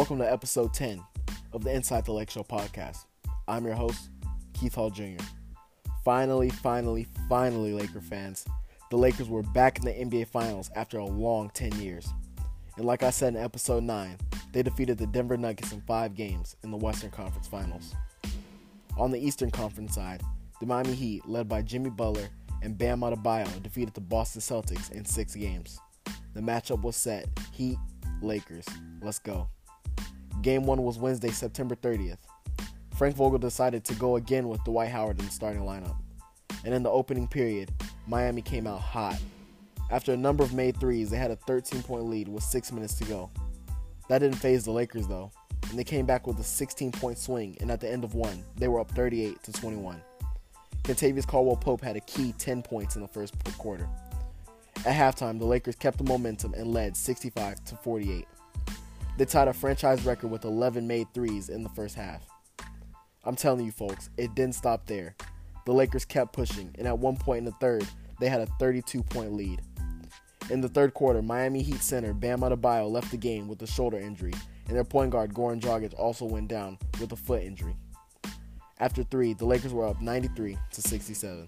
Welcome to episode 10 of the Inside the Lake Show podcast. I'm your host, Keith Hall Jr. Finally, finally, finally, Laker fans, the Lakers were back in the NBA Finals after a long 10 years. And like I said in episode 9, they defeated the Denver Nuggets in five games in the Western Conference Finals. On the Eastern Conference side, the Miami Heat, led by Jimmy Butler and Bam Adebayo, defeated the Boston Celtics in six games. The matchup was set Heat, Lakers. Let's go. Game 1 was Wednesday, September 30th. Frank Vogel decided to go again with Dwight Howard in the starting lineup. And in the opening period, Miami came out hot. After a number of made threes, they had a 13 point lead with 6 minutes to go. That didn't phase the Lakers though, and they came back with a 16 point swing, and at the end of one, they were up 38 to 21. Kentavious Caldwell Pope had a key 10 points in the first quarter. At halftime, the Lakers kept the momentum and led 65 to 48. They tied a franchise record with 11 made threes in the first half. I'm telling you folks, it didn't stop there. The Lakers kept pushing, and at one point in the third, they had a 32 point lead. In the third quarter, Miami Heat center Bam Adebayo left the game with a shoulder injury, and their point guard Goran Dragic also went down with a foot injury. After three, the Lakers were up 93 to 67.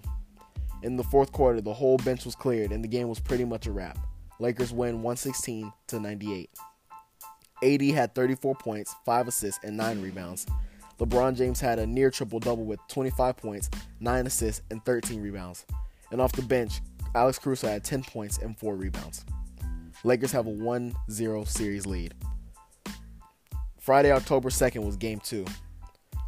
In the fourth quarter, the whole bench was cleared, and the game was pretty much a wrap. Lakers win 116 to 98. AD had 34 points, 5 assists, and 9 rebounds. LeBron James had a near triple double with 25 points, 9 assists, and 13 rebounds. And off the bench, Alex Caruso had 10 points and 4 rebounds. Lakers have a 1 0 series lead. Friday, October 2nd was game 2.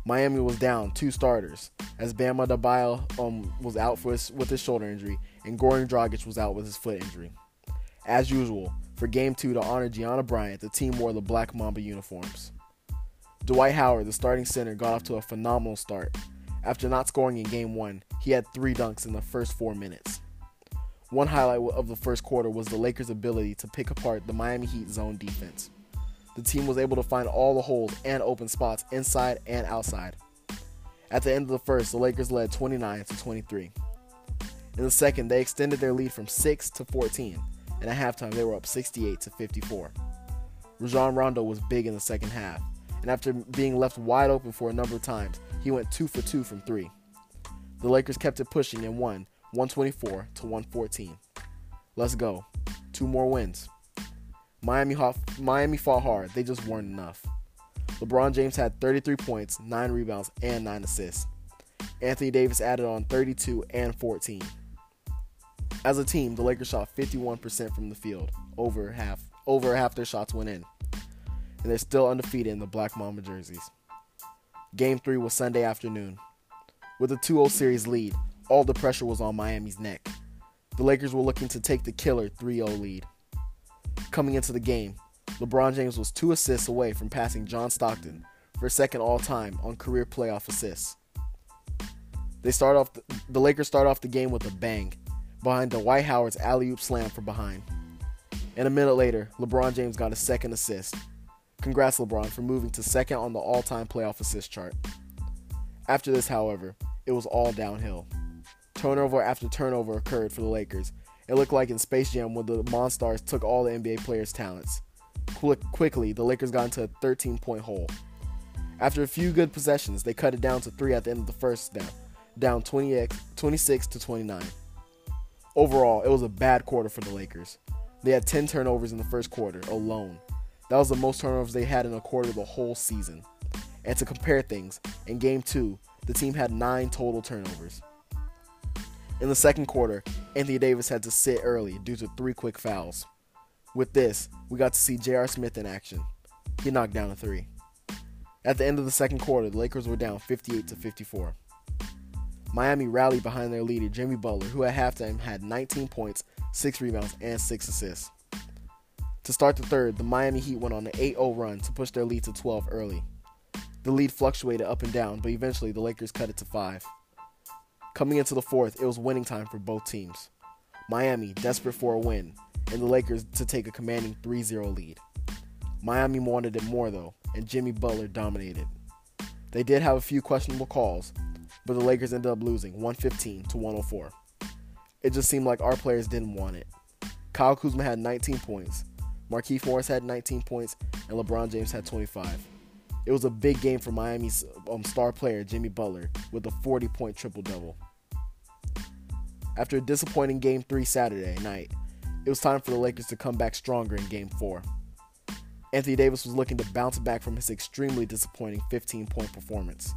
Miami was down two starters as Bam Adebayo um, was out his, with his shoulder injury and Goran Dragic was out with his foot injury. As usual, for Game 2 to honor Gianna Bryant, the team wore the Black Mamba uniforms. Dwight Howard, the starting center, got off to a phenomenal start. After not scoring in Game 1, he had three dunks in the first four minutes. One highlight of the first quarter was the Lakers' ability to pick apart the Miami Heat zone defense. The team was able to find all the holes and open spots inside and outside. At the end of the first, the Lakers led 29 to 23. In the second, they extended their lead from 6 to 14, and at halftime they were up 68 to 54. Rajon Rondo was big in the second half, and after being left wide open for a number of times, he went 2 for 2 from 3. The Lakers kept it pushing and won 124 to 114. Let's go. Two more wins. Miami, Miami fought hard, they just weren't enough. LeBron James had 33 points, 9 rebounds, and 9 assists. Anthony Davis added on 32 and 14. As a team, the Lakers shot 51% from the field, over half over half their shots went in. And they're still undefeated in the Black Mamba jerseys. Game 3 was Sunday afternoon. With a 2-0 series lead, all the pressure was on Miami's neck. The Lakers were looking to take the killer 3-0 lead. Coming into the game, LeBron James was two assists away from passing John Stockton for second all time on career playoff assists. They start off the, the Lakers start off the game with a bang behind Dwight Howard's alley-oop slam from behind. And a minute later, LeBron James got a second assist. Congrats LeBron for moving to second on the all-time playoff assist chart. After this, however, it was all downhill. Turnover after turnover occurred for the Lakers, it looked like in Space Jam when the Monstars took all the NBA players' talents. Quick, quickly, the Lakers got into a 13 point hole. After a few good possessions, they cut it down to three at the end of the first down, down 20, 26 to 29. Overall, it was a bad quarter for the Lakers. They had 10 turnovers in the first quarter alone. That was the most turnovers they had in a quarter the whole season. And to compare things, in game two, the team had nine total turnovers. In the second quarter, Anthony Davis had to sit early due to three quick fouls. With this, we got to see J.R. Smith in action. He knocked down a three. At the end of the second quarter, the Lakers were down 58 to 54. Miami rallied behind their leader, Jimmy Butler, who at halftime had 19 points, 6 rebounds, and 6 assists. To start the third, the Miami Heat went on an 8 0 run to push their lead to 12 early. The lead fluctuated up and down, but eventually the Lakers cut it to 5. Coming into the fourth, it was winning time for both teams. Miami desperate for a win, and the Lakers to take a commanding 3 0 lead. Miami wanted it more though, and Jimmy Butler dominated. They did have a few questionable calls, but the Lakers ended up losing 115 to 104. It just seemed like our players didn't want it. Kyle Kuzma had 19 points. Markieff Morris had 19 points, and LeBron James had 25. It was a big game for Miami's um, star player Jimmy Butler with a 40 point triple double. After a disappointing Game 3 Saturday night, it was time for the Lakers to come back stronger in Game 4. Anthony Davis was looking to bounce back from his extremely disappointing 15 point performance.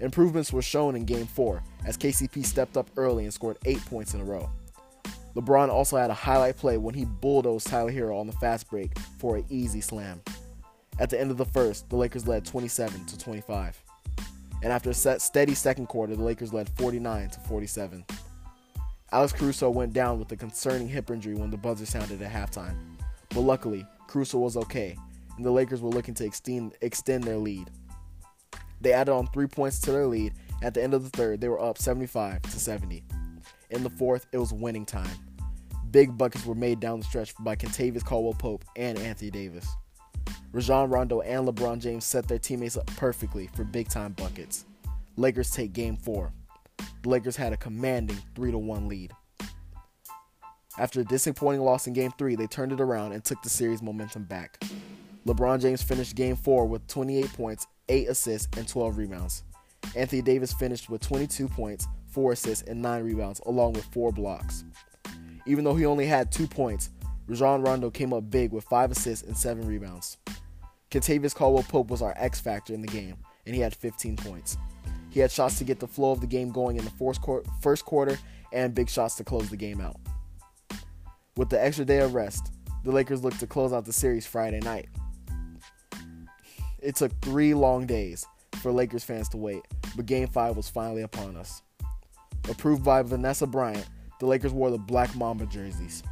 Improvements were shown in Game 4 as KCP stepped up early and scored 8 points in a row. LeBron also had a highlight play when he bulldozed Tyler Herro on the fast break for an easy slam. At the end of the first, the Lakers led 27 to 25. And after a steady second quarter, the Lakers led 49 to 47. Alex Caruso went down with a concerning hip injury when the buzzer sounded at halftime. But luckily, Caruso was okay, and the Lakers were looking to extend, extend their lead. They added on three points to their lead. At the end of the third, they were up 75 to 70. In the fourth, it was winning time. Big buckets were made down the stretch by Kentavious Caldwell Pope and Anthony Davis. Rajon Rondo and LeBron James set their teammates up perfectly for big time buckets. Lakers take game four. The Lakers had a commanding 3 1 lead. After a disappointing loss in game three, they turned it around and took the series momentum back. LeBron James finished game four with 28 points, 8 assists, and 12 rebounds. Anthony Davis finished with 22 points, 4 assists, and 9 rebounds, along with 4 blocks. Even though he only had 2 points, Rajon Rondo came up big with 5 assists and 7 rebounds. Kentavious Caldwell Pope was our X factor in the game, and he had 15 points. He had shots to get the flow of the game going in the first quarter and big shots to close the game out. With the extra day of rest, the Lakers looked to close out the series Friday night. It took three long days for Lakers fans to wait, but Game 5 was finally upon us. Approved by Vanessa Bryant, the Lakers wore the Black Mamba jerseys.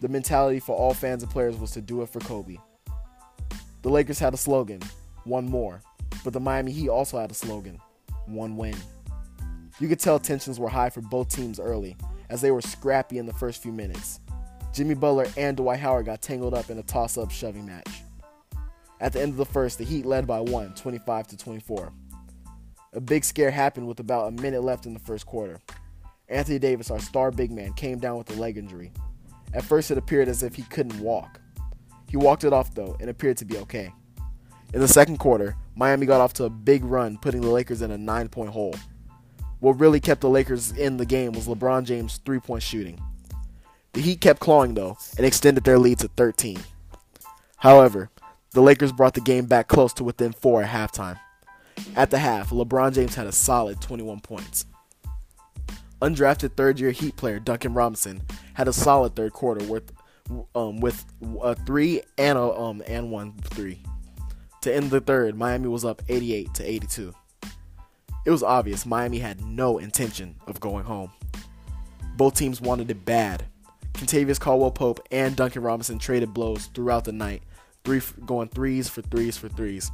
The mentality for all fans and players was to do it for Kobe. The Lakers had a slogan, one more, but the Miami Heat also had a slogan, one win. You could tell tensions were high for both teams early, as they were scrappy in the first few minutes. Jimmy Butler and Dwight Howard got tangled up in a toss up shoving match. At the end of the first, the Heat led by one, 25 to 24. A big scare happened with about a minute left in the first quarter. Anthony Davis, our star big man, came down with a leg injury. At first, it appeared as if he couldn't walk. He walked it off though and appeared to be okay. In the second quarter, Miami got off to a big run, putting the Lakers in a nine point hole. What really kept the Lakers in the game was LeBron James' three point shooting. The Heat kept clawing though and extended their lead to 13. However, the Lakers brought the game back close to within four at halftime. At the half, LeBron James had a solid 21 points. Undrafted third year Heat player Duncan Robinson had a solid third quarter with um, with a three and a um and one three. To end the third, Miami was up 88 to 82. It was obvious Miami had no intention of going home. Both teams wanted it bad. Kentavious Caldwell Pope and Duncan Robinson traded blows throughout the night, three going threes for threes for threes.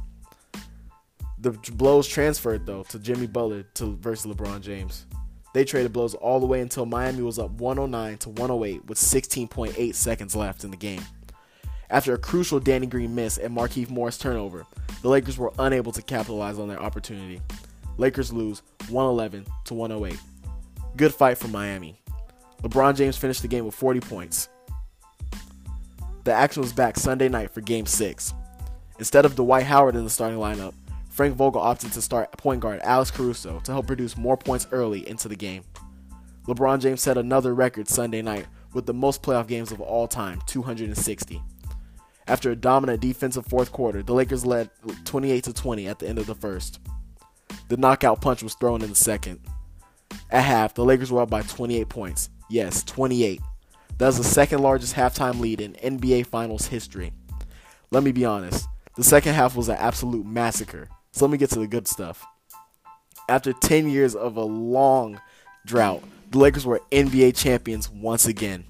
The blows transferred though to Jimmy Butler to versus LeBron James. They traded blows all the way until Miami was up 109 to 108 with 16.8 seconds left in the game. After a crucial Danny Green miss and Markieff Morris turnover, the Lakers were unable to capitalize on their opportunity. Lakers lose 111 to 108. Good fight from Miami. LeBron James finished the game with 40 points. The action was back Sunday night for Game 6. Instead of Dwight Howard in the starting lineup, Frank Vogel opted to start point guard Alex Caruso to help produce more points early into the game. LeBron James set another record Sunday night with the most playoff games of all time, 260. After a dominant defensive fourth quarter, the Lakers led 28 to 20 at the end of the first. The knockout punch was thrown in the second. At half, the Lakers were up by 28 points. Yes, 28. That was the second largest halftime lead in NBA Finals history. Let me be honest, the second half was an absolute massacre. So let me get to the good stuff. After 10 years of a long drought, the Lakers were NBA champions once again.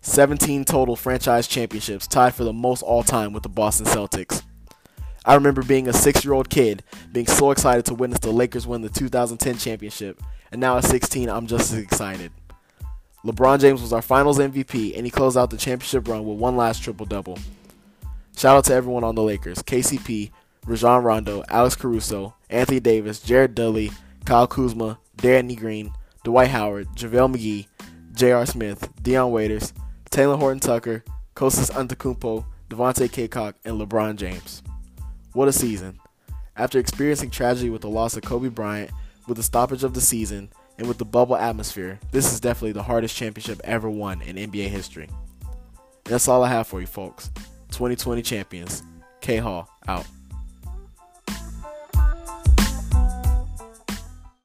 17 total franchise championships, tied for the most all time with the Boston Celtics. I remember being a six year old kid, being so excited to witness the Lakers win the 2010 championship, and now at 16, I'm just as excited. LeBron James was our finals MVP, and he closed out the championship run with one last triple double. Shout out to everyone on the Lakers KCP, Rajon Rondo, Alex Caruso, Anthony Davis, Jared Dudley, Kyle Kuzma, Danny Green, Dwight Howard, JaVale McGee, J.R. Smith, Dion Waiters, Talen Horton Tucker, Kostas Antetokounmpo, Devontae Cacok, and LeBron James. What a season. After experiencing tragedy with the loss of Kobe Bryant, with the stoppage of the season, and with the bubble atmosphere, this is definitely the hardest championship ever won in NBA history. That's all I have for you, folks. 2020 champions. K Hall out.